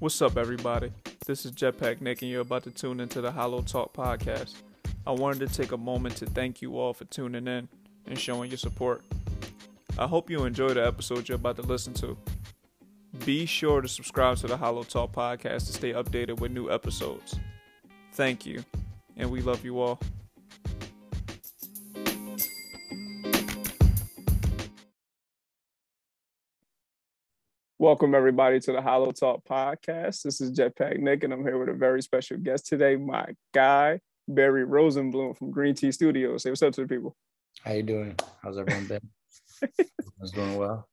What's up, everybody? This is Jetpack Nick, and you're about to tune into the HolloTalk podcast. I wanted to take a moment to thank you all for tuning in and showing your support. I hope you enjoy the episode you're about to listen to. Be sure to subscribe to the HolloTalk podcast to stay updated with new episodes. Thank you, and we love you all. Welcome everybody to the HolloTalk podcast. This is Jetpack Nick, and I'm here with a very special guest today, my guy Barry Rosenblum from Green Tea Studios. Say what's up to the people. How you doing? How's everyone been? Everyone's doing well.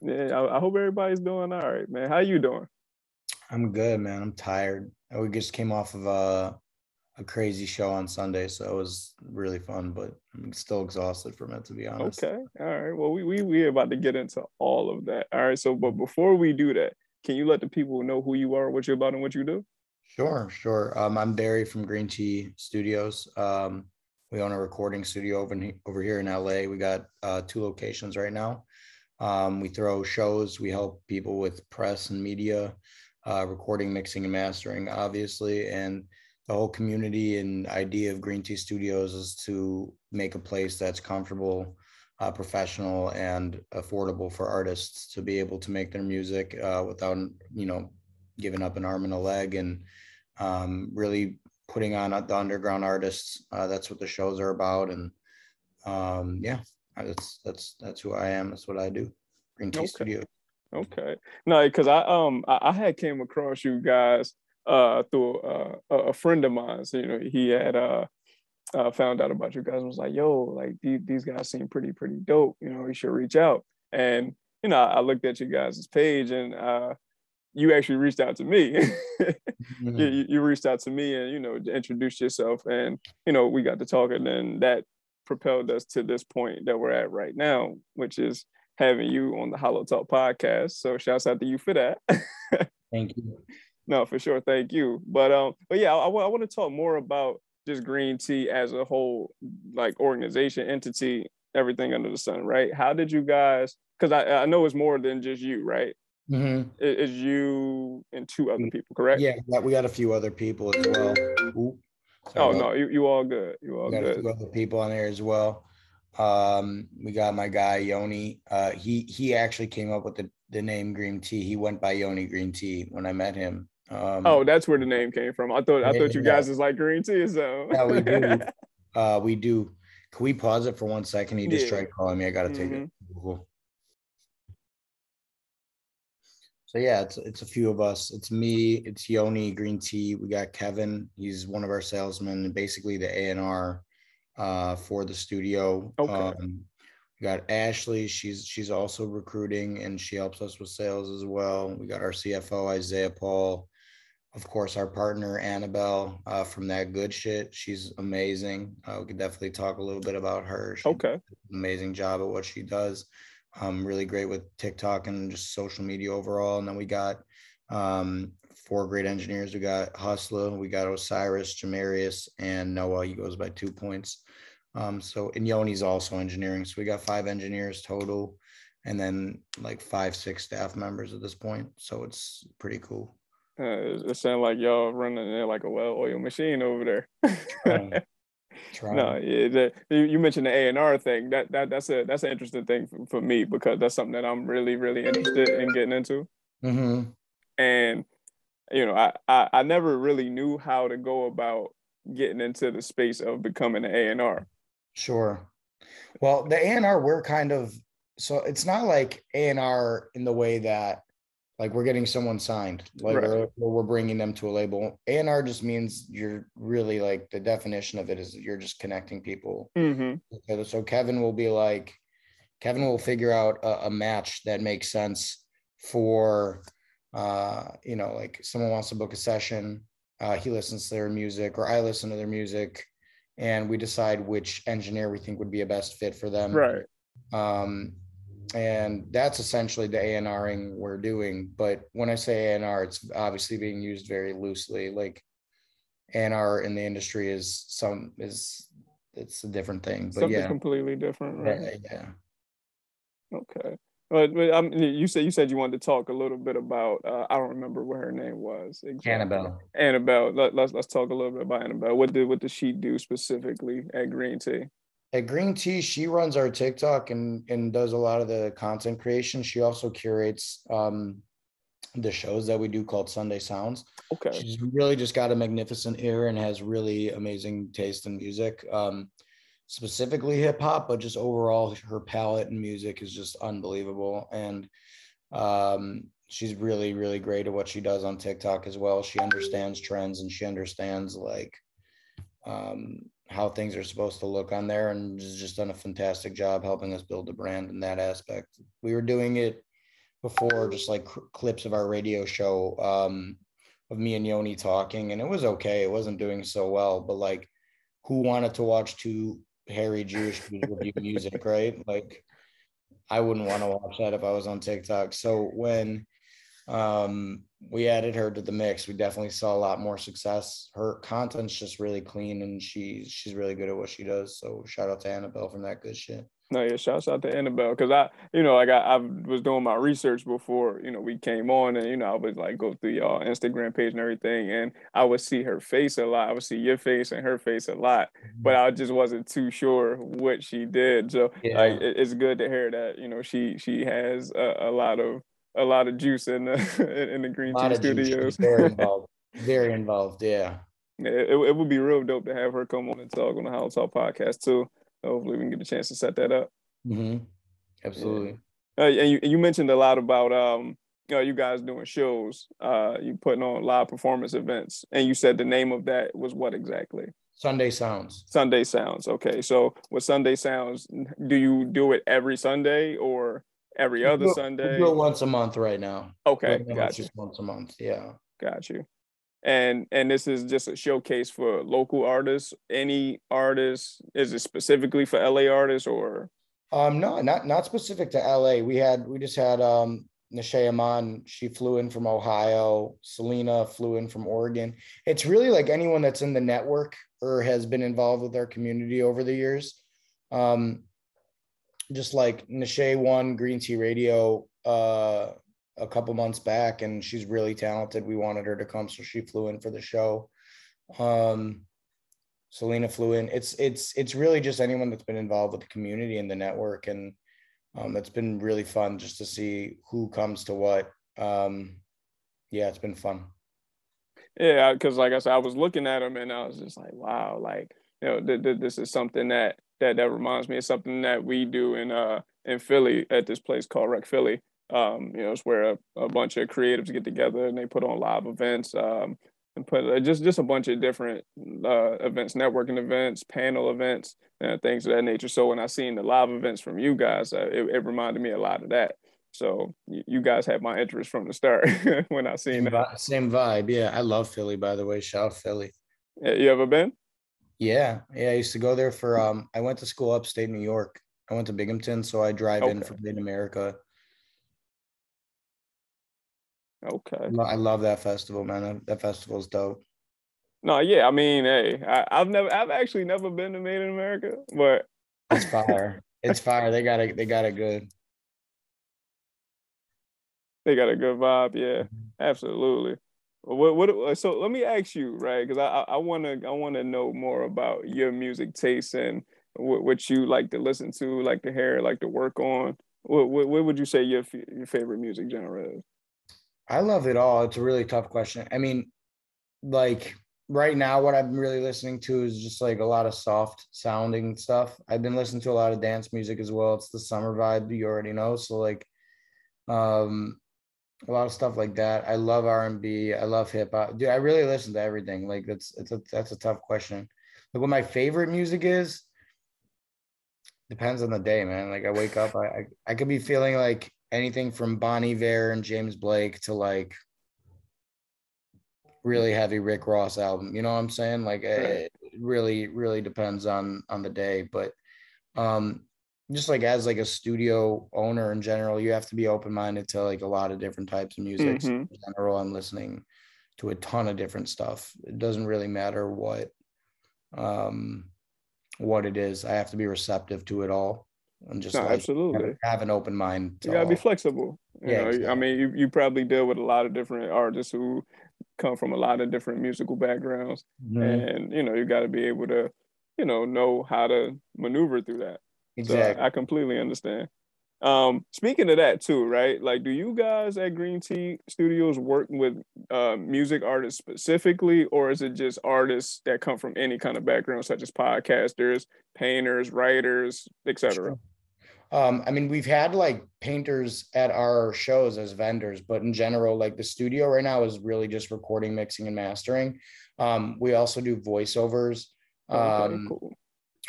Yeah, I, I, hope everybody's doing all right, man. How you doing? I'm good, man. I'm tired. We just came off of a a crazy show on Sunday, so it was really fun, but I'm still exhausted from it to be honest. Okay. All right. Well, we we we're about to get into all of that. All right. So, but before we do that, can you let the people know who you are, what you're about, and what you do? Sure, sure. Um, I'm Barry from Green Tea Studios. Um, we own a recording studio over, in, over here in LA. We got uh, two locations right now. Um, we throw shows. We help people with press and media, uh, recording, mixing, and mastering, obviously. And the whole community and idea of Green Tea Studios is to make a place that's comfortable, uh, professional, and affordable for artists to be able to make their music uh, without, you know, giving up an arm and a leg, and um, really putting on the underground artists. Uh, that's what the shows are about, and um, yeah, that's that's that's who I am. That's what I do. Green Tea okay. Studio. Okay. No, because I um I, I had came across you guys uh, through uh, a friend of mine. So, you know, he had uh, uh, found out about you guys and was like, yo, like these, these guys seem pretty, pretty dope. You know, you should reach out. And, you know, I looked at you guys' page and uh, you actually reached out to me. mm-hmm. you, you reached out to me and, you know, introduced yourself. And, you know, we got to talking and then that propelled us to this point that we're at right now, which is having you on the HolloTalk podcast. So shouts out to you for that. Thank you no, for sure. Thank you. But um, but yeah, I, I want to talk more about just green tea as a whole, like organization, entity, everything under the sun, right? How did you guys? Because I, I know it's more than just you, right? Mm-hmm. It, it's you and two other people, correct? Yeah, we got a few other people as well. Ooh, oh no, you, you all good. You all we got good. a few other people on there as well. Um, we got my guy Yoni. Uh, he he actually came up with the the name Green Tea. He went by Yoni Green Tea when I met him. Um, oh, that's where the name came from. I thought I thought you guys is like green tea, so yeah, we do. uh, we do. Can we pause it for one second? He just yeah. tried calling me. I got to take mm-hmm. it. Google. So yeah, it's it's a few of us. It's me. It's Yoni Green Tea. We got Kevin. He's one of our salesmen, basically the A and R uh, for the studio. Okay. Um, we got Ashley. She's she's also recruiting, and she helps us with sales as well. We got our CFO Isaiah Paul of course, our partner Annabelle uh, from that good shit. She's amazing. Uh, we could definitely talk a little bit about her. She okay. amazing job at what she does. Um, really great with TikTok and just social media overall. And then we got um, four great engineers. We got Hustler, we got Osiris, Jamarius, and Noah. He goes by two points. Um, so and Yoni's also engineering. So we got five engineers total, and then like five, six staff members at this point. So it's pretty cool. Uh, it sounds like y'all running it like a well-oiled machine over there. no, yeah, the, you mentioned the A and R thing. That that that's a that's an interesting thing for, for, me because that's something that I'm really really interested in getting into. Mm-hmm. And you know, I, I I never really knew how to go about getting into the space of becoming an A and R. Sure. Well, the A and R we're kind of so it's not like A and R in the way that like we're getting someone signed like right. we're, we're bringing them to a label A&R just means you're really like the definition of it is you're just connecting people mm-hmm. so kevin will be like kevin will figure out a, a, match that makes sense for uh you know like someone wants to book a session uh he listens to their music or i listen to their music and we decide which engineer we think would be a best fit for them right um and that's essentially the ANRing we're doing. But when I say ANR, it's obviously being used very loosely. Like ANR in the industry is some is it's a different thing. But Something yeah, completely different, right? Yeah. Okay. But, but um, you said you said you wanted to talk a little bit about. Uh, I don't remember what her name was. Exactly. Annabelle. Annabelle. Let, us let's, let's talk a little bit about Annabelle. What did what does she do specifically at Green Tea? At Green Tea, she runs our TikTok and and does a lot of the content creation. She also curates um, the shows that we do called Sunday Sounds. Okay. She's really just got a magnificent ear and has really amazing taste in music. Um, specifically hip hop, but just overall her palette and music is just unbelievable. And um, she's really, really great at what she does on TikTok as well. She understands trends and she understands like um, how things are supposed to look on there and has just done a fantastic job helping us build the brand in that aspect. We were doing it before, just like clips of our radio show um, of me and Yoni talking, and it was okay. It wasn't doing so well, but like, who wanted to watch two hairy Jewish people review music, right? Like, I wouldn't want to watch that if I was on TikTok. So when um, we added her to the mix, we definitely saw a lot more success. Her content's just really clean, and she's she's really good at what she does. So shout out to Annabelle from that good shit. No, yeah, shouts out to Annabelle because I, you know, like I, I was doing my research before, you know, we came on and you know I would like go through y'all Instagram page and everything, and I would see her face a lot. I would see your face and her face a lot, mm-hmm. but I just wasn't too sure what she did. So yeah. like, it, it's good to hear that you know she she has a, a lot of a lot of juice in the in the Green Tea Studios. Very involved. Very involved. Yeah. It, it, would be real dope to have her come on and talk on the HolloTalk podcast too hopefully we can get a chance to set that up. Mm-hmm. Absolutely. Yeah. Uh, and you, you mentioned a lot about um, you, know, you guys doing shows, uh, you putting on live performance events, and you said the name of that was what exactly? Sunday Sounds. Sunday Sounds. Okay, so with Sunday Sounds, do you do it every Sunday or every other Sunday? We do it once a month right now. Okay, right gotcha. Just once a month. Yeah. Got you and and this is just a showcase for local artists any artists is it specifically for la artists or um no not not specific to la we had we just had um Nashay Aman, she flew in from Ohio. Selena flew in from Oregon. It's really like anyone that's in the network or has been involved with our community over the years. Um, just like Nashay won Green Tea Radio uh, a couple months back and she's really talented. We wanted her to come, so she flew in for the show. Um, Selena flew in. It's it's it's really just anyone that's been involved with the community and the network, and um, it's been really fun just to see who comes to what. Um, yeah, it's been fun. Yeah, because like I said, I was looking at them and I was just like, wow, like you know, th- th- this is something that that that reminds me of something that we do in uh in Philly at this place called Rec Philly. Um, you know, it's where a, a, bunch of creatives get together and they put on live events um, and put uh, just just a bunch of different uh, events, networking events, panel events, and things of that nature. So when I seen the live events from you guys, uh, it, it, reminded me a lot of that. So you guys had my interest from the start when I seen same that. Vibe, same vibe, yeah. I love Philly, by the way. Shout Philly. You ever been? Yeah, yeah. I used to go there for. Um, I went to school upstate New York. I went to Binghamton, so I drive okay. in from Made in America Okay. I love that festival, man. That festival is dope. No, yeah, I mean, hey, I, have never, I've actually never been to Made in America, but it's fire. it's fire. They got it. They got it good. They got a good vibe. Yeah, mm-hmm. absolutely. What, what, so let me ask you, right? Because I, I want to, I want to know more about your music taste and what, what you like to listen to, like to hear, like to work on. What, what, what would you say your, your favorite music genre is? I love it all. It's a really tough question. I mean, like right now, what I'm really listening to is just like a lot of soft sounding stuff. I've been listening to a lot of dance music as well. It's the summer vibe, you already know. So like, um, a lot of stuff like that. I love R and B. I love hip hop. Dude, I really listen to everything. Like that's it's a that's a tough question. Like what my favorite music is depends on the day, man. Like I wake up, I I, I could be feeling like anything from Bon Iver and James Blake to like really heavy Rick Ross album. You know what I'm saying? Like it really, really depends on on the day. But um just like as like a studio owner in general, you have to be open minded to like a lot of different types of music. Mm-hmm. in general, I'm listening to a ton of different stuff. It doesn't really matter what um what it is. I have to be receptive to it all. and just No, like absolutely. have, an open mind. to You gotta be flexible. You Yeah, know, I mean, you, you probably deal with a lot of different artists who come from a lot of different musical backgrounds, Mhm. and you know, you got to be able to, you know, know how to maneuver through that. So I- Exactly. I, completely understand. Um, speaking of that too, right? Like, do you guys at Green Tea Studios work with uh, music artists specifically, or is it just artists that come from any kind of background, such as podcasters, painters, writers, etc.? Um, I mean, we've had like painters at our shows as vendors, but in general, like the studio right now is really just recording, mixing, and mastering. Um, we also do voiceovers. Okay, Um, cool.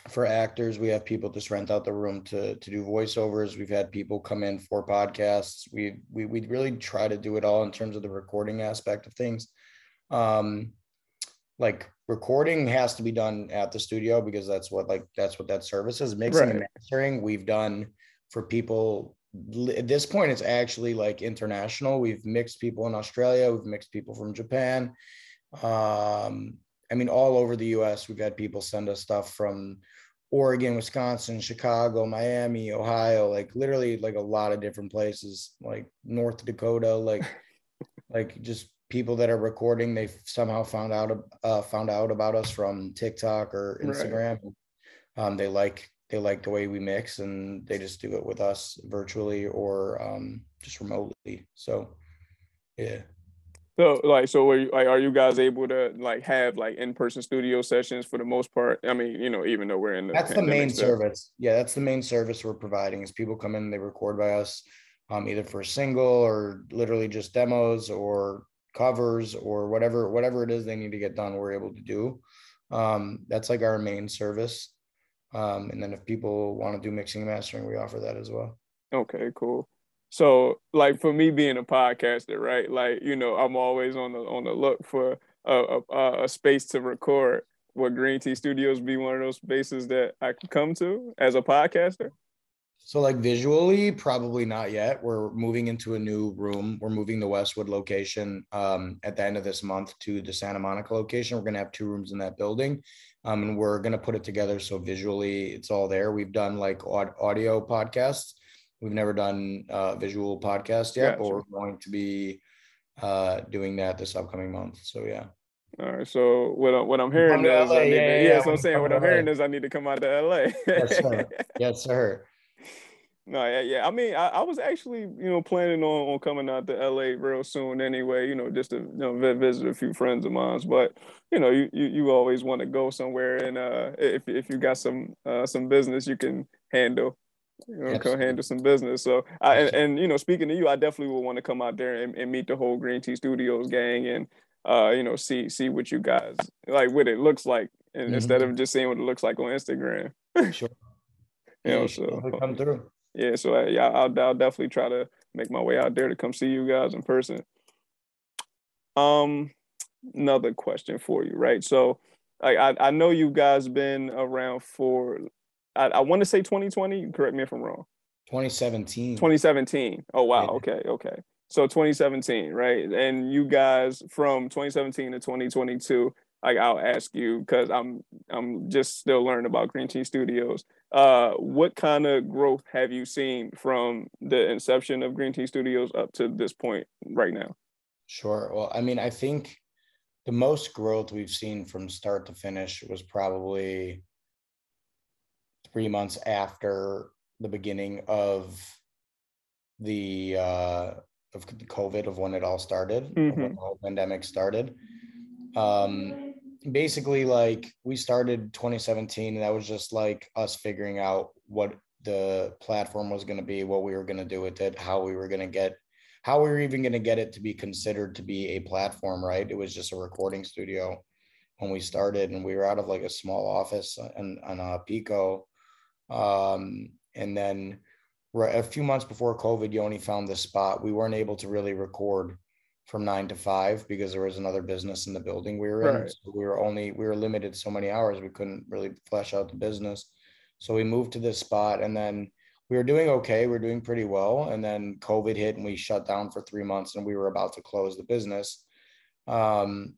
For actors, we have people just rent out the room to to do voiceovers. We've had people come in for podcasts. We we we really try to do it all in terms of the recording aspect of things. Um, like recording has to be done at the studio because that's what like that's what that service is. Mixing and mastering we've done for people. At this point, it's actually like international. We've mixed people in Australia. We've mixed people from Japan. Um, I mean, all over the US, we've had people send us stuff from Oregon, Wisconsin, Chicago, Miami, Ohio, like literally like a lot of different places, like North Dakota, like like just people that are recording. They somehow found out uh, found out about us from TikTok or Right. Instagram. Um, they like they like the way we mix, and they just do it with us virtually or um, just remotely. So, yeah. So like so are you, like are you guys able to like have like in-person studio sessions for the most part? I mean, you know, even though we're in the That's the main still. service. Yeah, that's the main service we're providing is people come in, they record by us, um, either for a single or literally just demos or covers or whatever, whatever it is they need to get done, we're able to do. Um, that's like our main service. Um, and then if people want to do mixing and mastering, we offer that as well. Okay, cool. So like for me being a podcaster, right? Like, you know, I'm always on the on the look for a a, a space to record. Would Green Tea Studios be one of those spaces that I can come to as a podcaster? So like visually, probably not yet. We're moving into a new room. We're moving the Westwood location um, at the end of this month to the Santa Monica location. We're gonna have two rooms in that building, um, and we're gonna put it together so visually it's all there. We've done like aud- audio podcasts. We've never done uh, visual podcast yet, but Gotcha. we're going to be uh, doing that this upcoming month. So yeah. All right. So what I'm, what I'm hearing to is I LA, need to, yeah, yeah, yeah, what when I'm saying. come What I'm hearing is I need to come out to LA. Yes, sir. Yes, sir. No, yeah, yeah. I mean, I, I was actually, you know, planning on, on coming out to LA real soon anyway, you know, just to, you know, visit a few friends of mine. But, you know, you, you, you always want to go somewhere and uh if if you got some uh some business you can handle, you know, come handle some business. So I and, and you know, speaking to you, I definitely would want to come out there and, and meet the whole Green Tea Studios gang and uh, you know, see see what you guys like what it looks like and Mhm. instead of just seeing what it looks like on Instagram. Sure. You know, you so definitely come through. yeah, so uh, yeah, I'll, I'll definitely try to make my way out there to come see you guys in person. Um, another question for you, right? So, I I, I know you guys been around for, I, I want to say 2020. Correct me if I'm wrong. 2017. 2017. Oh wow. Okay. Okay. So 2017, right? And you guys from 2017 to 2022. Like I'll ask you because I'm I'm just still learning about Green Tea Studios. Uh, what kind of growth have you seen from the inception of Green Tea Studios up to this point right now? Sure. Well, I mean, I think the most growth we've seen from start to finish was probably three months after the beginning of the uh, of COVID of when it all started, of when the whole pandemic started. Um, basically, like we started 2017, and that was just like us figuring out what the platform was going to be, what we were going to do with it, how we were going to get how we were even going to get it to be considered to be a platform, right? It was just a recording studio when we started, and we were out of like a small office on on uh, Pico, um, and then a few months before COVID, Yoni found this spot. We weren't able to really record from nine to five because there was another business in the building we were in. Right. So we were only we were limited so many hours. We couldn't really flesh out the business. So we moved to this spot, and then we were doing okay. We were doing pretty well, and then COVID hit, and we shut down for three months, and we were about to close the business. Um,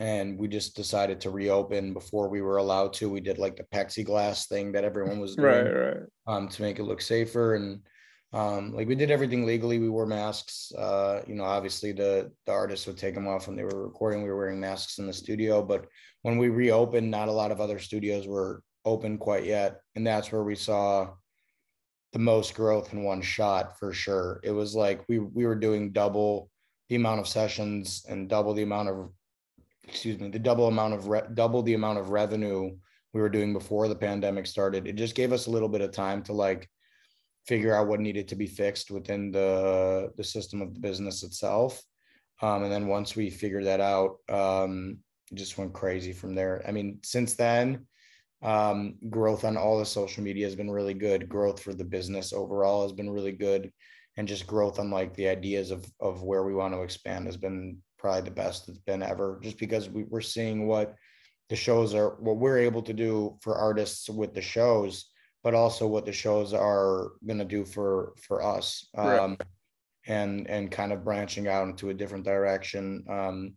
and we just decided to reopen before we were allowed to. We did like the plexiglass thing that everyone was doing, right, right. Um, to make it look safer, and um, like we did everything legally. We wore masks. Uh, you know, obviously the the artists would take them off when they were recording. We were wearing masks in the studio, but when we reopened, not a lot of other studios were open quite yet, and that's where we saw the most growth in one shot for sure. It was like we we were doing double the amount of sessions and double the amount of excuse me the double amount of re- double the amount of revenue we were doing before the pandemic started. It just gave us a little bit of time to like figure out what needed to be fixed within the the system of the business itself. Um, and then once we figured that out, um, it just went crazy from there. I mean, since then, um, growth on all the social media has been really good. Growth for the business overall has been really good, and just growth on like the ideas of of where we want to expand has been probably the best it's been ever. Just because we, we're seeing what the shows are, what we're able to do for artists with the shows, but also what the shows are going to do for for us. Right. Um, and and kind of branching out into a different direction. Um,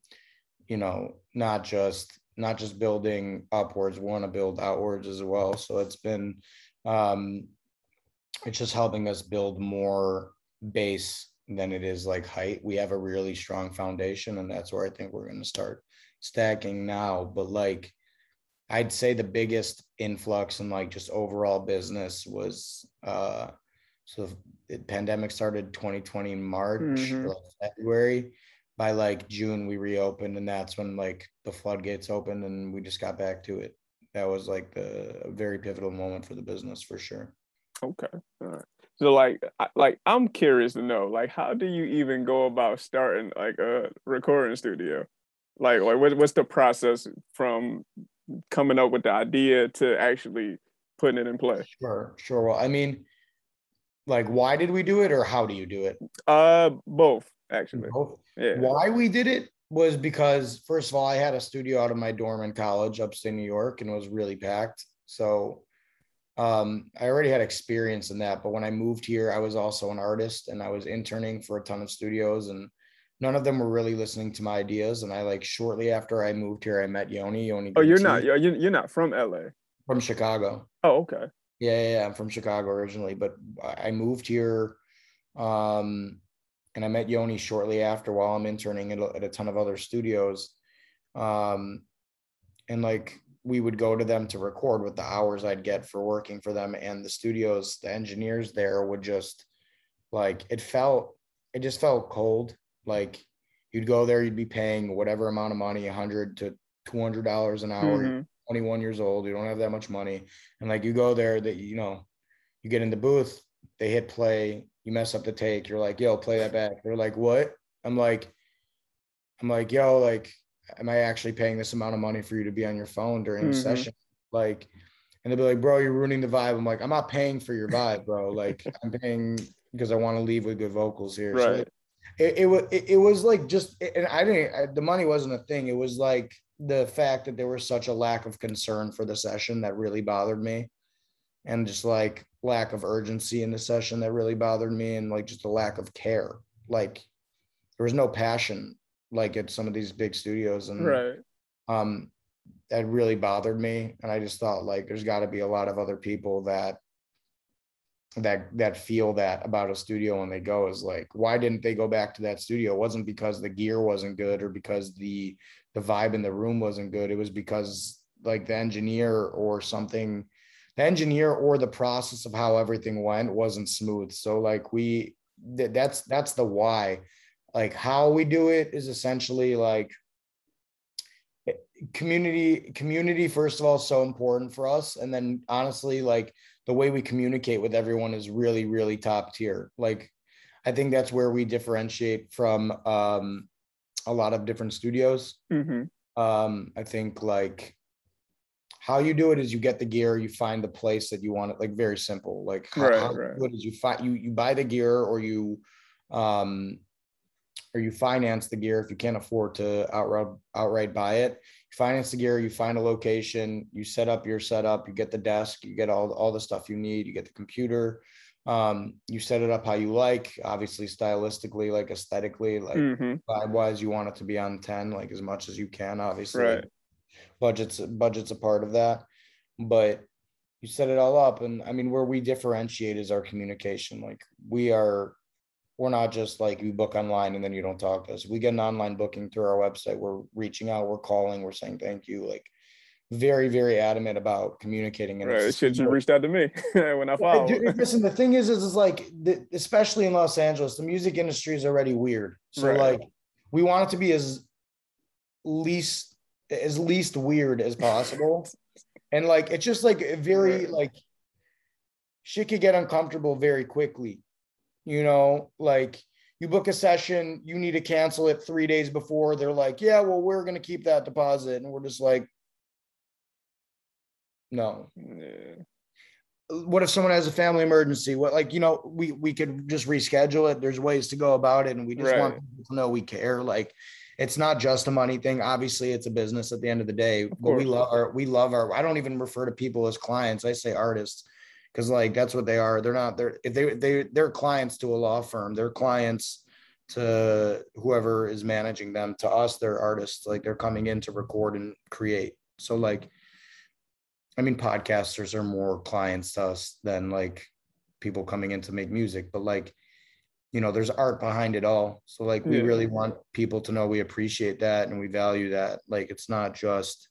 you know, not just not just building upwards, we want to build outwards as well. So it's been um it's just helping us build more base than it is like height. We have a really strong foundation, and that's where I think we're going to start stacking now. But like, I'd say the biggest influx in like just overall business was uh, so the pandemic started 2020 March Mhm. or like February. By like June, we reopened, and that's when like the floodgates opened, and we just got back to it. That was like the a very pivotal moment for the business for sure. Okay. All right. So like like I'm curious to know like how do you even go about starting like a recording studio? Like like what, what's the process from coming up with the idea to actually putting it in play? Sure, sure. Well, I mean, like, why did we do it, or how do you do it? Uh both actually. Both. Yeah. Why we did it was because first of all, I had a studio out of my dorm in college, upstate New York, and it was really packed. So um, I already had experience in that. But when I moved here, I was also an artist and I was interning for a ton of studios and none of them were really listening to my ideas. And I like shortly after I moved here, I met Yoni. Yoni Oh, you're Gucci not you're you're not from LA. from Chicago. Oh, okay. Yeah, yeah, yeah, I'm from Chicago originally, but I I moved here um and I met Yoni shortly after while I'm interning at a, at a ton of other studios. Um and like we would go to them to record with the hours I'd get for working for them and the studios, the engineers there would just like it felt it just felt cold. Like you'd go there, you'd be paying whatever amount of money, a hundred to two hundred dollars an hour. Mhm. 21 years old, you don't have that much money. And like you go there that you know, you get in the booth, they hit play, you mess up the take, you're like, yo, play that back. They're like, what? I'm like, I'm like, yo, like, am I actually paying this amount of money for you to be on your phone during the Mhm. session? Like, and they'll be like, bro, you're ruining the vibe. I'm like, I'm not paying for your vibe, bro. Like, I'm paying because I want to leave with good vocals here. So Right. it, it was it, it was like just and I didn't I, the money wasn't a thing. It was like the fact that there was such a lack of concern for the session that really bothered me, and just like lack of urgency in the session that really bothered me, and like just a lack of care. Like there was no passion like at some of these big studios, and Right. um that really bothered me and i just thought like there's got to be a lot of other people that that that feel that about a studio when they go is like why didn't they go back to that studio? It wasn't because the gear wasn't good or because the the vibe in the room wasn't good. It was because like the engineer or something the engineer or the process of how everything went wasn't smooth. So like we that, that's that's the why like how we do it is essentially like community community first of all is so important for us. And then honestly like the way we communicate with everyone is really really top tier. Like i think that's where we differentiate from um a lot of different studios. Hmm um i think like how you do it is you get the gear you find the place that you want it like very simple. Like how, Right, how you right. do it is you find you you buy the gear or you um or you finance the gear if you can't afford to outright outright buy it. You finance the gear, you find a location, you set up your setup, you get the desk, you get all, all the stuff you need, you get the computer, um, you set it up how you like, obviously stylistically, like aesthetically, like mm-hmm. vibe wise, you want it to be on 10, like as much as you can, obviously. Right. Budget's budget's a part of that. But you set it all up. And I mean, where we differentiate is our communication. Like we are we're not just like you book online and then you don't talk to us. We get an online booking through our website. We're reaching out, we're calling, we're saying thank you. Like very, very adamant about communicating. And right, should you reached out to me when I followed. Listen, the thing is, is, is like, the, especially in Los Angeles, the music industry is already weird. So right. like, we want it to be as least as least weird as possible, and like it's just like very right. like shit could get uncomfortable very quickly you know like you book a session you need to cancel it three days before. They're like yeah well we're going to keep that deposit. And we're just like no. Yeah. what if someone has a family emergency? What like you know we we could just reschedule it. There's ways to go about it and we just right. want people to know we care. Like it's not just a money thing. Obviously it's a business at the end of the day. Of but we love our we love our i don't even refer to people as clients. I say artists because like that's what they are. They're not they're if they they they're clients to a law firm. They're clients to whoever is managing them. To us, they're artists. Like they're coming in to record and create. So like, I mean, podcasters are more clients to us than like people coming in to make music. But like, you know, there's art behind it all. So like, we yeah. really want people to know we appreciate that and we value that. Like, it's not just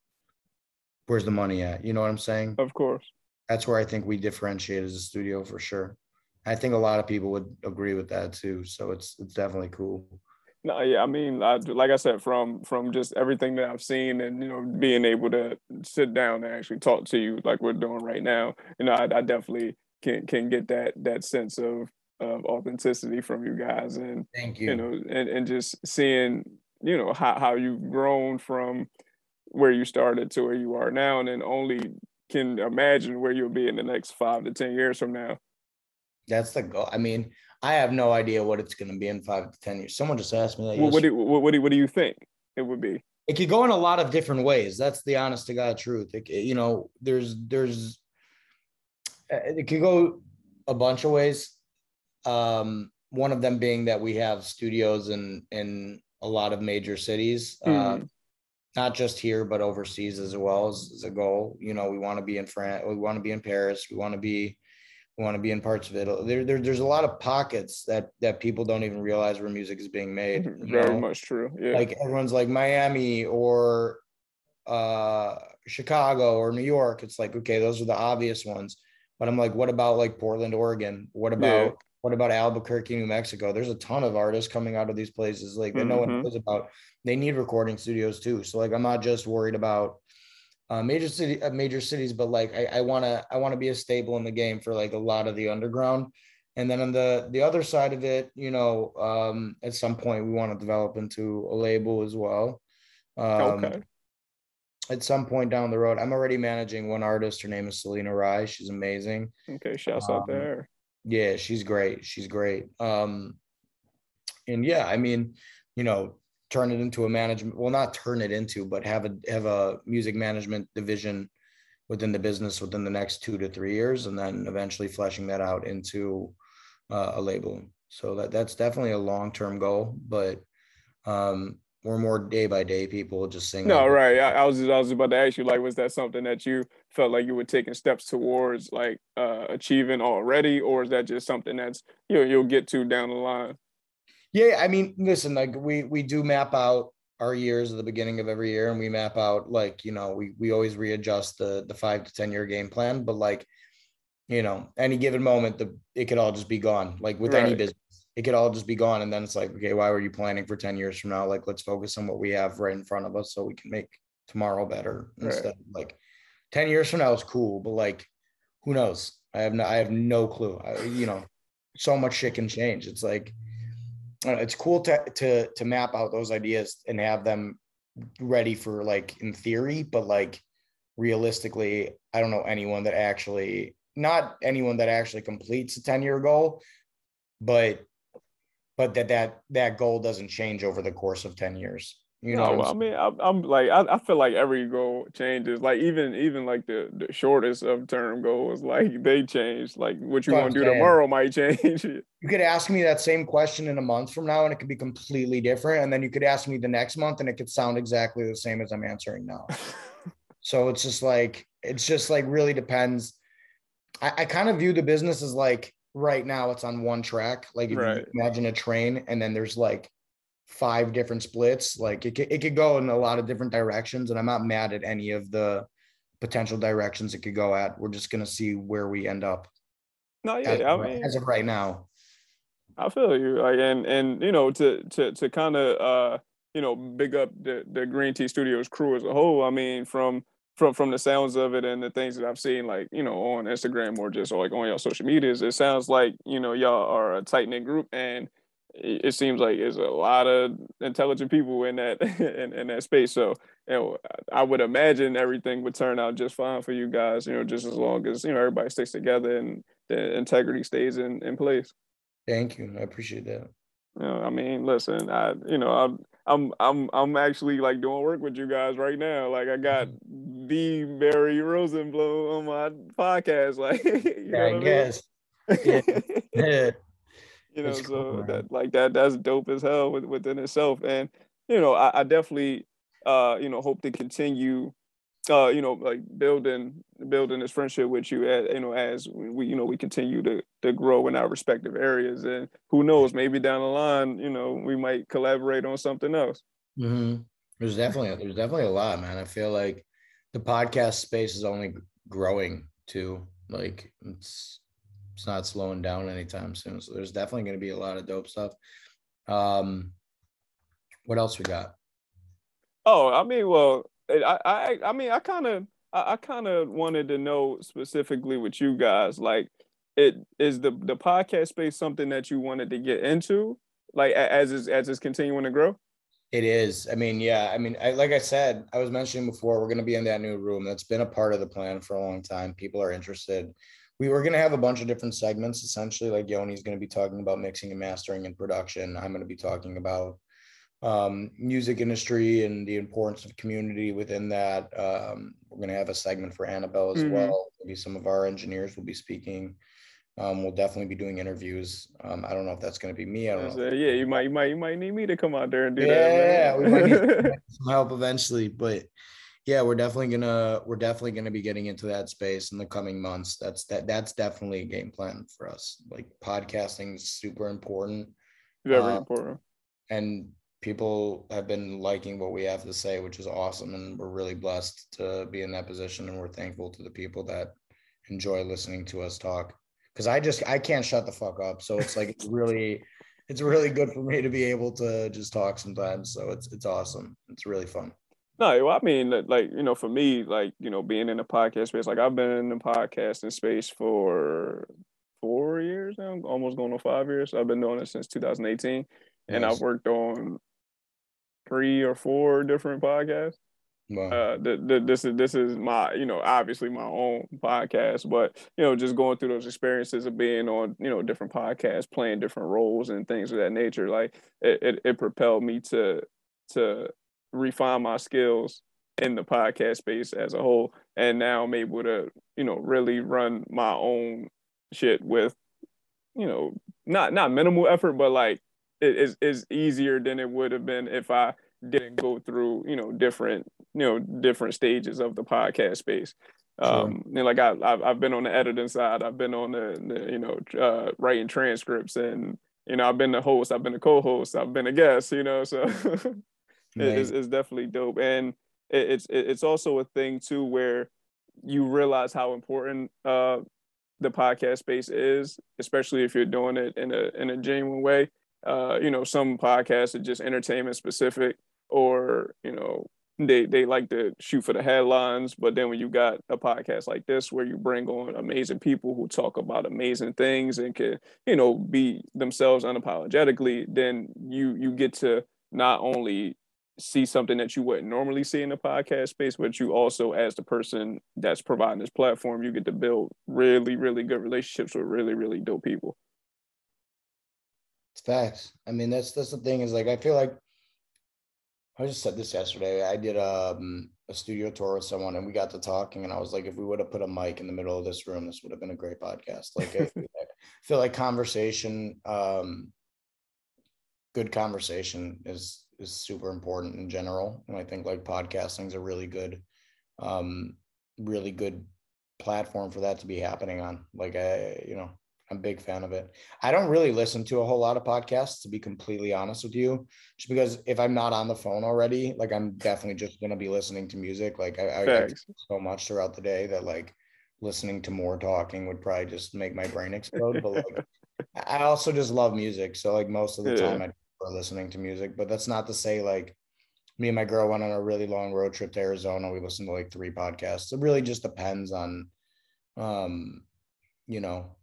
where's the money at. You know what I'm saying? Of course that's where I think we differentiate as a studio for sure. I think a lot of people would agree with that too. So it's it's definitely cool. No, yeah, I mean, I, like I said, from from just everything that I've seen, and you know, being able to sit down and actually talk to you like we're doing right now, you know, I, I definitely can can get that that sense of of authenticity from you guys, and thank you, you know, and and just seeing, you know, how how you've grown from where you started to where you are now, and then only can imagine where you'll be in the next five to 10 years from now. That's the goal. I mean, I have no idea what it's going to be in five to 10 years. Someone just asked me that. Well, what, do, what, what, do, what do you think it would be? It could go in a lot of different ways. That's the honest to God truth. It, you know, there's, there's, uh, it could go a bunch of ways. Um, one of them being that we have studios in, in a lot of major cities. Mm not just here but overseas as well as, as a goal. You know, we want to be in France, we want to be in Paris, we want to be we want to be in parts of Italy. There, there, there's a lot of pockets that that people don't even realize where music is being made. Very know? much true. Yeah. Like everyone's like Miami or uh Chicago or New York. It's like, okay, those are the obvious ones. But I'm like, what about like Portland, Oregon? What about. What about Albuquerque, New Mexico? There's a ton of artists coming out of these places like that mm-hmm. no one mm-hmm. knows about they need recording studios too. So like I'm not just worried about uh, major city uh, major cities, but like I want to I want to be a stable in the game for like a lot of the underground. And then on the the other side of it, you know, um, at some point we want to develop into a label as well. Um, okay. At some point down the road, I'm already managing one artist. Her name is Selena Rye. She's amazing. Okay, shouts um, out there. Yeah, she's great. She's great. Um, and yeah, I mean, you know, turn it into a management well not turn it into but have a have a music management division within the business within the next two to three years and then eventually fleshing that out into uh, a label so that that's definitely a long-term goal but um we're more day by day people just saying no right I, I, was i was about to ask you like was that something that you felt like you were taking steps towards like uh achieving already or is that just something that's you know you'll get to down the line yeah, I mean, listen, like we we do map out our years at the beginning of every year, and we map out like you know we we always readjust the the five to ten year game plan, but like you know any given moment the it could all just be gone. Like with right. any business, it could all just be gone, and then it's like okay, why were you planning for ten years from now? Like let's focus on what we have right in front of us so we can make tomorrow better instead right. of like ten years from now is cool, but like who knows? I have no I have no clue. I, you know, so much shit can change. It's like uh, it's cool to to to map out those ideas and have them ready for like in theory, but like realistically, I don't know anyone that actually not anyone that actually completes a 10 year goal, but but that that that goal doesn't change over the course of 10 years. You know, no, I mean, I, am like, I, I, feel like every goal changes. Like even even like the, the shortest of term goals, like they change. Like what you want to do tomorrow might change. you could ask me that same question in a month from now, and it could be completely different. And then you could ask me the next month, and it could sound exactly the same as I'm answering now. so it's just like it's just like really depends. I, I kind of view the business as like right now it's on one track. Like if right. you imagine a train, and then there's like five different splits. Like it could, it could go in a lot of different directions, and I'm not mad at any of the potential directions it could go at. We're just gonna see where we end up. No, yeah, as, I mean, as of right now. I feel you. Like and and you know to to to kind of uh you know big up the the Green Tea Studios crew as a whole. I mean from from from the sounds of it and the things that I've seen, like you know, on Instagram or just like on your social medias, it sounds like you know y'all are a tight knit group, and it seems like there's a lot of intelligent people in that in, in that space. So you know, I would imagine everything would turn out just fine for you guys. You know, just as long as you know everybody sticks together and the integrity stays in in place. Thank you. I appreciate that. You know, I mean, listen, I you know, I'm I'm I'm I'm actually like doing work with you guys right now. Like I got mm-hmm. the Barry Rosenblum on my podcast. Like, you know I guess. yeah you know, so cool, that like that that's dope as hell within itself. And you know, I, I definitely uh, you know, hope to continue uh, you know, like building building this friendship with you as you know, as we you know we continue to to grow in our respective areas. And who knows, maybe down the line, you know, we might collaborate on something else. Mm-hmm. There's definitely there's definitely a lot, man. I feel like the podcast space is only growing too. Like it's it's not slowing down anytime soon. So there's definitely going to be a lot of dope stuff. Um, what else we got? Oh, I mean, well, I, I, I mean, I kind of, I, I kind of wanted to know specifically with you guys, like, it is the the podcast space something that you wanted to get into, like as is as it's continuing to grow. It is. I mean, yeah. I mean, I, like I said, I was mentioning before, we're going to be in that new room. That's been a part of the plan for a long time. People are interested we were going to have a bunch of different segments essentially like yoni's going to be talking about mixing and mastering and production i'm going to be talking about um, music industry and the importance of community within that um, we're going to have a segment for annabelle as mm-hmm. well maybe some of our engineers will be speaking um, we'll definitely be doing interviews. Um, I don't know if that's going to be me. I don't know. yeah, you might, you might, you might need me to come out there and do yeah, that. Yeah, we might need some help eventually, but yeah we're definitely gonna we're definitely gonna be getting into that space in the coming months. That's that that's definitely a game plan for us. Like podcasting is super important very uh, important. and people have been liking what we have to say which is awesome and we're really blessed to be in that position and we're thankful to the people that enjoy listening to us talk. Because i just i can't shut the fuck up so it's like it's really it's really good for me to be able to just talk sometimes so it's it's awesome. It's really fun no, I mean, like you know, for me, like you know, being in the podcast space, like I've been in the podcasting space for four years now, almost going on five years. I've been doing it since 2018, and I've worked on three or four different podcasts. Wow. Uh, the, the, this is this is my you know obviously my own podcast, but you know just going through those experiences of being on you know different podcasts, playing different roles and things of that nature, like it, it, it propelled me to to refine my skills in the podcast space as a whole. And now I'm able to, you know, really run my own shit with, you know, not not minimal effort, but like it is is easier than it would have been if I didn't go through, you know, different, you know, different stages of the podcast space. Sure. Um, and like I, I've, I've been on the editing side, I've been on the, the you know, uh, writing transcripts and, you know, I've been the host, I've been the co-host, I've been a guest, you know, so It's, it's definitely dope, and it's it's also a thing too where you realize how important uh, the podcast space is, especially if you're doing it in a in a genuine way. Uh, you know, some podcasts are just entertainment specific, or you know, they they like to shoot for the headlines. But then when you got a podcast like this, where you bring on amazing people who talk about amazing things and can you know be themselves unapologetically, then you you get to not only see something that you wouldn't normally see in the podcast space, but you also, as the person that's providing this platform, you get to build really, really good relationships with really, really dope people. It's facts. I mean, that's that's the thing is like I feel like I just said this yesterday. I did um, a studio tour with someone and we got to talking, and I was like, if we would have put a mic in the middle of this room, this would have been a great podcast. Like I feel like conversation, um, good conversation is is super important in general, and I think like podcasting is a really good, um, really good platform for that to be happening on. Like I, you know, I'm a big fan of it. I don't really listen to a whole lot of podcasts, to be completely honest with you, just because if I'm not on the phone already, like I'm definitely just gonna be listening to music. Like I, I get so much throughout the day that like listening to more talking would probably just make my brain explode. But like I also just love music, so like most of the yeah. time I listening to music. But that's not to say like me and my girl went on a really long road trip to Arizona. We listened to like three podcasts. It really just depends on, um, you know,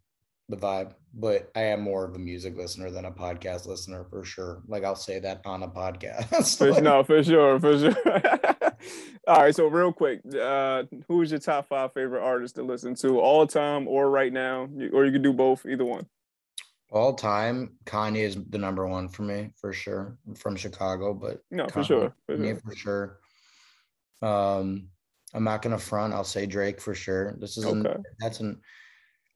the vibe, but I am more of a music listener than a podcast listener for sure. Like I'll say that on a podcast. for, no, for sure, for sure. all right, so real quick, uh, who's your top five favorite artists to listen to all time or right now, or you can do both, either one. All time, Kanye is the number one for me for sure. I'm from Chicago, but no, Kanye, for sure, for sure. for sure. Um, I'm not gonna front. I'll say Drake for sure. This is okay. an, that's an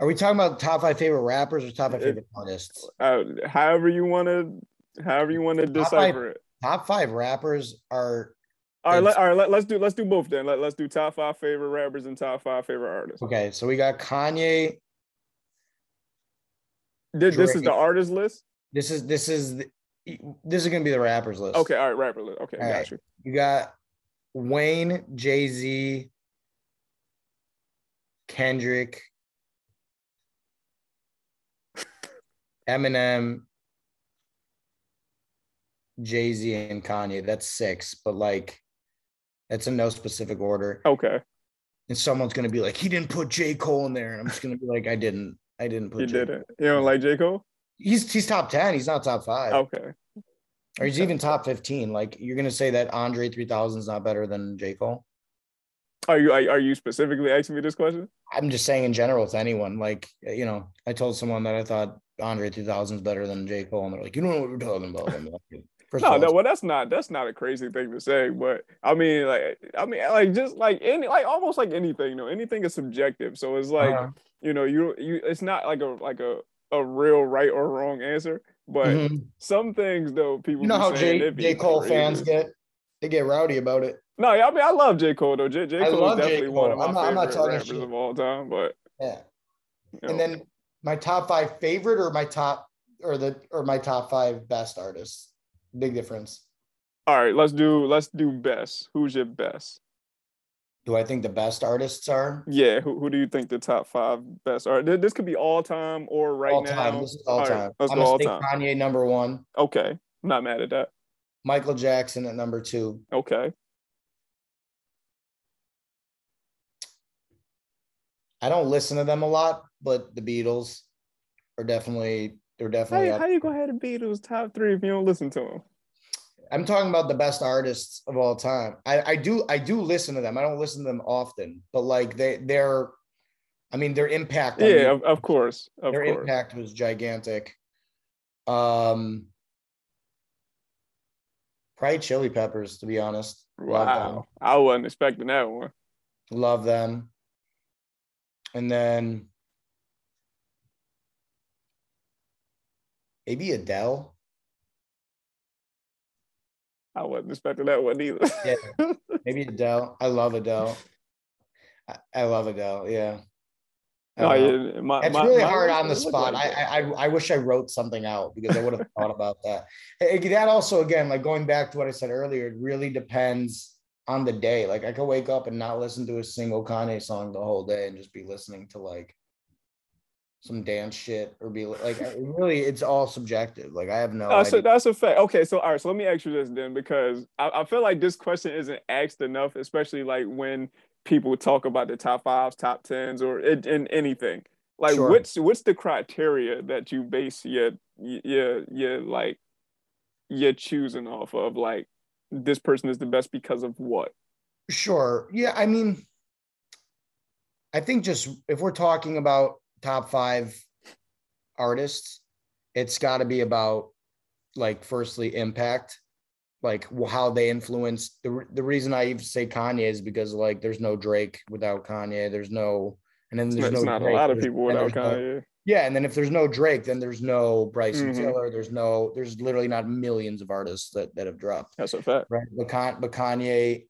are we talking about top five favorite rappers or top five favorite artists? Uh, however you want to, however you want to decipher five, it. Top five rappers are. All right, let, all right. Let, us do let's do both then. Let, let's do top five favorite rappers and top five favorite artists. Okay, so we got Kanye. This, this is the artist list. This is this is the, this is gonna be the rappers list. Okay, all right, rapper list. Okay, all got right. you. You got Wayne, Jay Z, Kendrick, Eminem, Jay Z, and Kanye. That's six, but like that's in no specific order. Okay. And someone's gonna be like, he didn't put J. Cole in there. And I'm just gonna be like, I didn't. I didn't put You J. didn't. You don't like J. Cole? He's he's top 10. He's not top five. Okay. Or he's okay. even top 15. Like you're gonna say that Andre 3000 is not better than J. Cole? Are you are you specifically asking me this question? I'm just saying in general to anyone. Like you know, I told someone that I thought Andre 3000 is better than J Cole, and they're like, you don't know what we're talking about. Like, no, no, well, that's not that's not a crazy thing to say, but I mean, like, I mean, like, just like any, like, almost like anything, you know, anything is subjective. So it's like, uh-huh. You know, you you, it's not like a like a a real right or wrong answer, but mm-hmm. some things though, people you know how J, J Cole crazy. fans get they get rowdy about it. No, I mean, I love J Cole though. J, J Cole is definitely Cole. one of my I'm not, favorite I'm not rappers shit. of all time, but yeah. You know. And then my top five favorite or my top or the or my top five best artists. Big difference. All right, let's do let's do best. Who's your best? Do I think the best artists are? Yeah, who, who do you think the top five best are? This could be all time or right all now. Time. This is all, all time. Right, let's I'm go all time. Kanye number one. Okay, I'm not mad at that. Michael Jackson at number two. Okay. I don't listen to them a lot, but the Beatles are definitely they're definitely. How, how you go ahead and Beatles top three if you don't listen to them? I'm talking about the best artists of all time. I, I do I do listen to them. I don't listen to them often, but like they they're, I mean their impact. Yeah, of, of course. Of their course. impact was gigantic. Um, probably Chili Peppers, to be honest. Wow, I wasn't expecting that one. Love them. And then maybe Adele. I wasn't expecting that one either. yeah, maybe Adele. I love Adele. I, I love Adele. Yeah. Oh, yeah. My, it's my, really my hard on the spot. Like I, I I wish I wrote something out because I would have thought about that. That also, again, like going back to what I said earlier, it really depends on the day. Like I could wake up and not listen to a single Kanye song the whole day and just be listening to like some dance shit or be like really it's all subjective like i have no that's a, that's a fact. Okay so all right so let me ask you this then because I, I feel like this question isn't asked enough especially like when people talk about the top fives top tens or in, in anything. Like sure. what's what's the criteria that you base your your your like you're choosing off of like this person is the best because of what? Sure. Yeah i mean i think just if we're talking about top five artists, it's got to be about like firstly impact like how they influence the, the reason i even say kanye is because like there's no drake without kanye there's no and then there's it's no not Drake, a lot of people without there's no- Kanye. yeah and then if there's no drake then there's no bryson Mhm. tiller there's no there's literally not millions of artists that that have dropped That's a fact. right but, Con- but kanye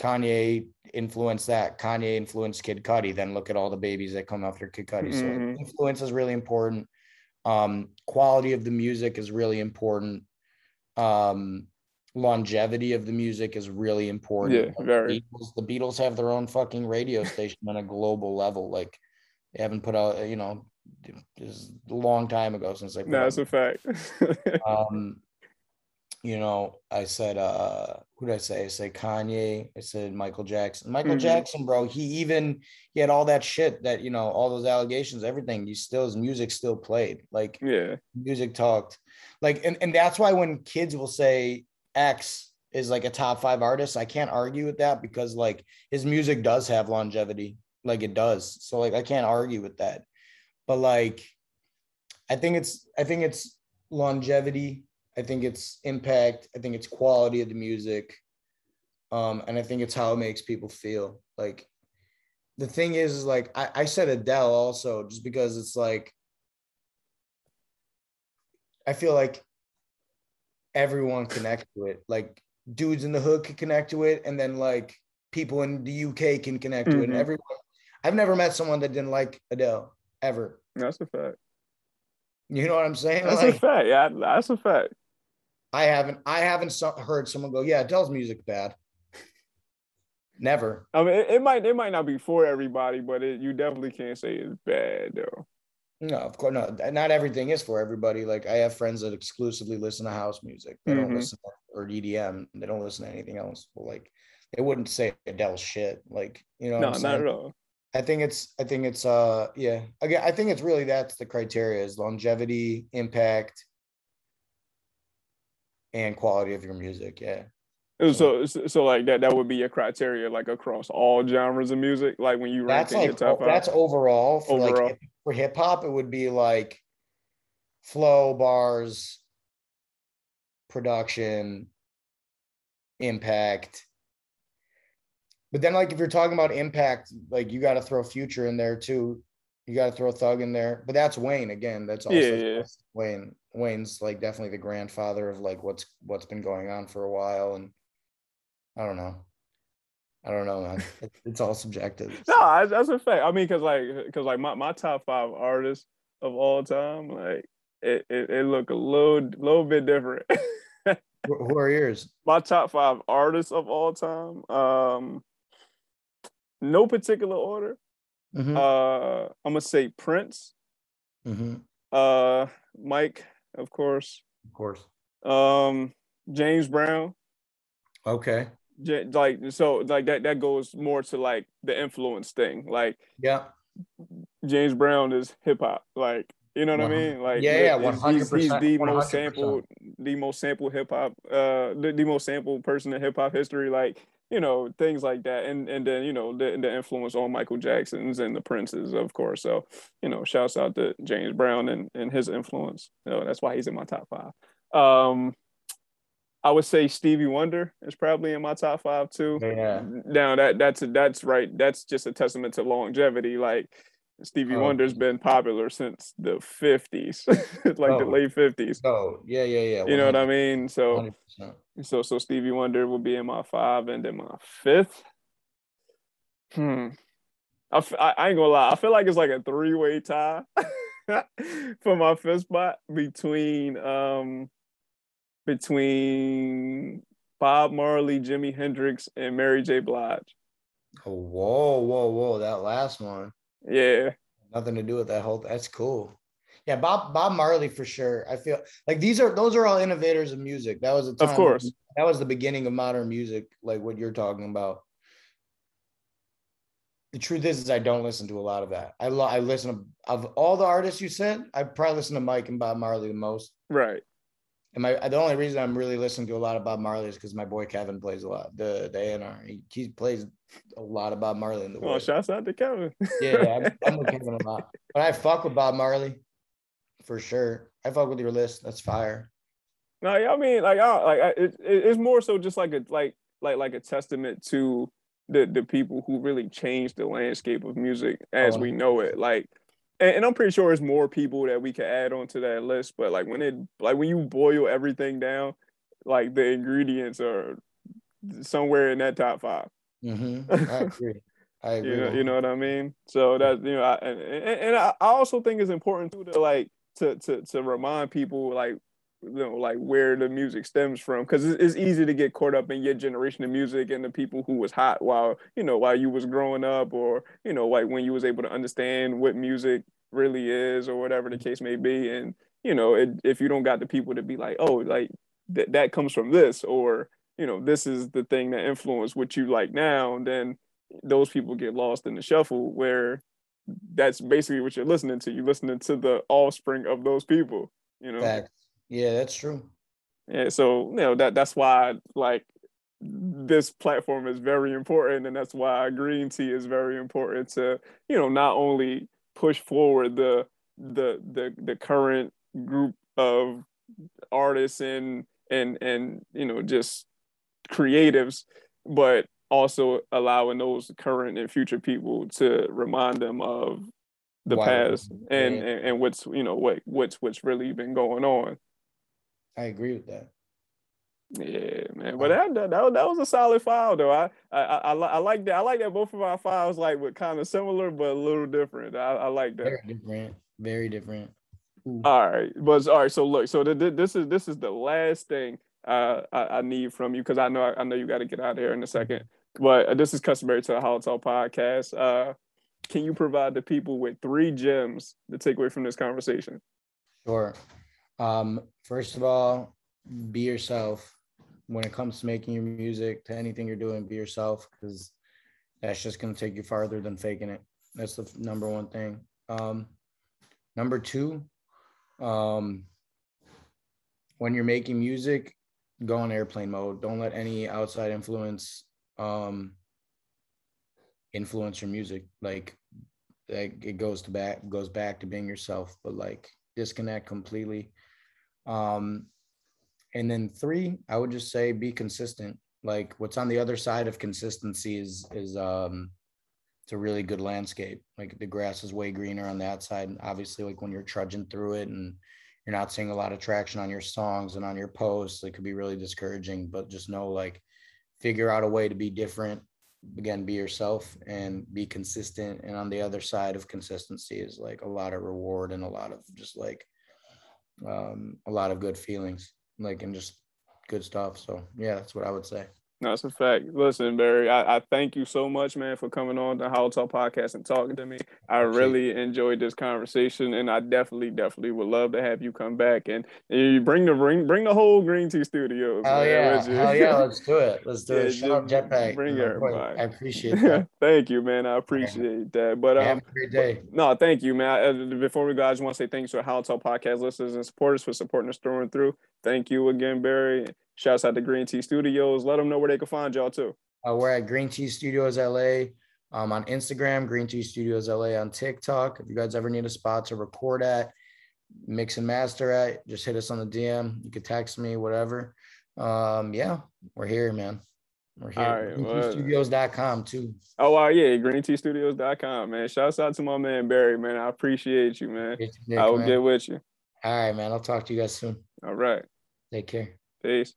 kanye influenced that kanye influenced kid cudi then look at all the babies that come after kid cudi so Mhm. influence is really important um quality of the music is really important um longevity of the music is really important Yeah, Like, the very. Beatles, the beatles have their own fucking radio station on a global level like they haven't put out you know it's a long time ago since they put No, out that's a fact. um you know i said uh who did i say? I said kanye i said michael jackson. Michael Mhm. jackson bro he even he had all that shit that you know all those allegations everything he still his music still played like yeah. music talked. Like and, and that's why when kids will say x is like a top five artist i can't argue with that because like his music does have longevity like it does. So like i can't argue with that. But like i think it's i think it's longevity i think it's impact i think it's quality of the music um and i think it's how it makes people feel like the thing is, is like I, I said adele also just because it's like I feel like everyone connects to it. Like dudes in the hood can connect to it, and then like people in the UK can connect to it. And Mhm. everyone, I've never met someone that didn't like Adele ever. That's a fact. You know what I'm saying? That's like a fact. Yeah, that's a fact. I haven't, I haven't so- heard someone go, "Yeah, Adele's music bad." Never. I mean, it, it might it might not be for everybody, but it, you definitely can't say it's bad though. No, of course not. Not everything is for everybody. Like I have friends that exclusively listen to house music. They don't Mhm. listen to, or EDM. They don't listen to anything else. But like they wouldn't say Adele shit. Like you know, No, not saying? at all. I think it's. I think it's. Uh, yeah. Again, I think it's really that's the criteria: is longevity, impact, and quality of your music. Yeah. So, so, like that, that would be your criteria, like across all genres of music. Like when you rank That's like top five. that's overall for Overall. like for hip hop. It would be like flow, bars, production, impact. But then, like, if you're talking about impact, like you got to throw Future in there too. You got to throw a Thug in there. But that's Wayne again. That's also Yeah, yeah. Wayne. Wayne's like definitely the grandfather of like what's what's been going on for a while, and I don't know. I don't know, man. It's all subjective. no, that's, a fact. I mean, cause like, cause like my, my top five artists of all time, like it, it, it look a little little bit different. Who who are yours? my top five artists of all time. Um, no particular order. Mhm, Uh, I'm gonna say Prince. mhm, Uh, Mike, of course. Of course. Um, James Brown. Okay. J- like so, like that that goes more to like the influence thing. Like Yeah. James Brown is hip hop. Like you know what I One hun- mean? Like Yeah, yeah, he's- he's, he's 100%, the most 100%. sampled, the most sampled hip hop, uh, the, the most sampled person in hip hop history. Like you know things like that, and and then you know the the influence on Michael Jackson's and the Princes, of course. So you know, shouts out to James Brown and and his influence. You know, that's why he's in my top five. Um, I would say Stevie Wonder is probably in my top five too. Yeah. Now that that's that's right. That's just a testament to longevity. Like Stevie Oh. Wonder's been popular since the fifties, like the Oh. late fifties. Oh, yeah, yeah, yeah. You know what I mean? So 100%. so so Stevie Wonder will be in my five, and then my fifth. Hmm. I, f- I, I ain't gonna lie. I feel like it's like a three way tie for my fifth spot between um between Bob Marley, Jimi Hendrix, and Mary J. Blige. Oh, whoa, whoa, whoa. That last one. Yeah, Nothing to do with that whole that's cool. Yeah, Bob Bob Marley for sure. I feel like these are those are all innovators of music. That was a time, of course. that was the beginning of modern music, like what you're talking about. The truth is, is I don't listen to a lot of that. I lo- I listen to of all the artists you said, I probably listen to Mike and Bob Marley the most. Right. And my the only reason I'm really listening to a lot of Bob Marley is because my boy Kevin plays a lot. The the A&R. He, he plays a lot of Bob Marley in the world. shouts out to Kevin. Yeah, I'm, I'm with Kevin a lot. But I fuck with Bob Marley for sure. I fuck with your list. That's fire. No, I mean, like, I, like it, it's more so just like a like like like a testament to the the people who really changed the landscape of music as oh, we know it. Like, and, and, I'm pretty sure there's more people that we could add onto that list. But like when it like when you boil everything down, like the ingredients are somewhere in that top 5 mm-hmm. I agree. I agree. you, know, you know what I mean? So that you know, I, and, and I also think it's important too to like to to to remind people like you know like where the music stems from because it's, easy to get caught up in your generation of music and the people who was hot while you know while you was growing up or you know like when you was able to understand what music really is or whatever the case may be and you know it, if you don't got the people to be like oh like that that comes from this or you know this is the thing that influenced what you like now then those people get lost in the shuffle where that's basically what you're listening to you're listening to the offspring of those people you know Facts. Yeah, that's true. Yeah, so you know that that's why like this platform is very important, and that's why green tea is very important to you know not only push forward the the the the current group of artists and and and you know just creatives, but also allowing those current and future people to remind them of the past and, and, and what's you know what what's what's really been going on I agree with that. Yeah, man. But that that, that, was a solid file though. I I, I I like that. I like that both of our files like were kind of similar but a little different. I, I like that. Very different. Very different. Ooh. All right, but all right. So look, so the, this is this is the last thing uh, I, I need from you because I know I know you got to get out of here in a second. But uh, this is customary to the HolloTalk podcast. Uh, can you provide the people with three gems to take away from this conversation? Sure. Um, first of all, be yourself when it comes to making your music, to anything you're doing, be yourself because that's just going to take you farther than faking it. That's the number one thing. Um, number two, um, when you're making music, go on airplane mode. Don't let any outside influence um, influence your music. Like, like it goes to back goes back to being yourself, but like disconnect completely um, and then three, I would just say be consistent. Like what's on the other side of consistency is is um, it's a really good landscape. Like the grass is way greener on that side. And obviously, like when you're trudging through it and you're not seeing a lot of traction on your songs and on your posts, it could be really discouraging. But just know, like, figure out a way to be different. Again, be yourself and be consistent. And on the other side of consistency is like a lot of reward and a lot of just like um, a lot of good feelings, like and just good stuff. So yeah, that's what I would say. That's a fact. Listen, Barry, I, I, thank you so much, man, for coming on the HolloTalk podcast and talking to me. I really enjoyed this conversation, and I definitely, definitely would love to have you come back and, and you bring the bring bring the whole Green Tea Studios. Man, yeah, hell yeah, let's do it. Let's do yeah, it. Shout out Jetpack. Bring everybody. I appreciate that. thank you, man. I appreciate that. But um, have a great day. No, thank you, man. Uh, before we go, I just want to say thanks to HolloTalk podcast listeners and supporters for supporting us through and through. Thank you again, Barry. Shouts out to Green Tea Studios. Let them know where they can find y'all too. Uh, we're at Green Tea Studios LA um, on Instagram, Green Tea Studios LA on TikTok. If you guys ever need a spot to record at, mix and master at, just hit us on the DM. You could text me, whatever. Um, yeah, we're here, man. We're here. All right, well, studios.com too. Oh, uh, yeah, greenteastudios.com, man. Shouts out to my man Barry, man. I appreciate you, man. I will man. get with you. All right, man. I'll talk to you guys soon. All right. Take care. Peace.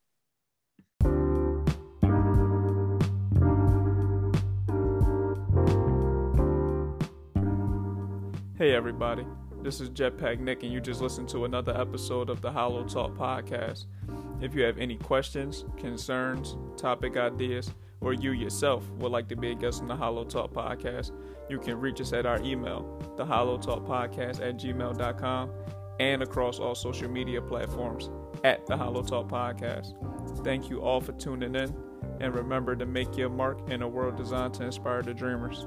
Hey, everybody. This is Jetpack Nick, and you just listened to another episode of the HolloTalk podcast. If you have any questions, concerns, topic ideas, or you yourself would like to be a guest on the HolloTalk podcast, you can reach us at our email, the HolloTalk Podcast at gmail.com, and across all social media platforms at the HolloTalk podcast. Thank you all for tuning in, and remember to make your mark in a world designed to inspire the dreamers.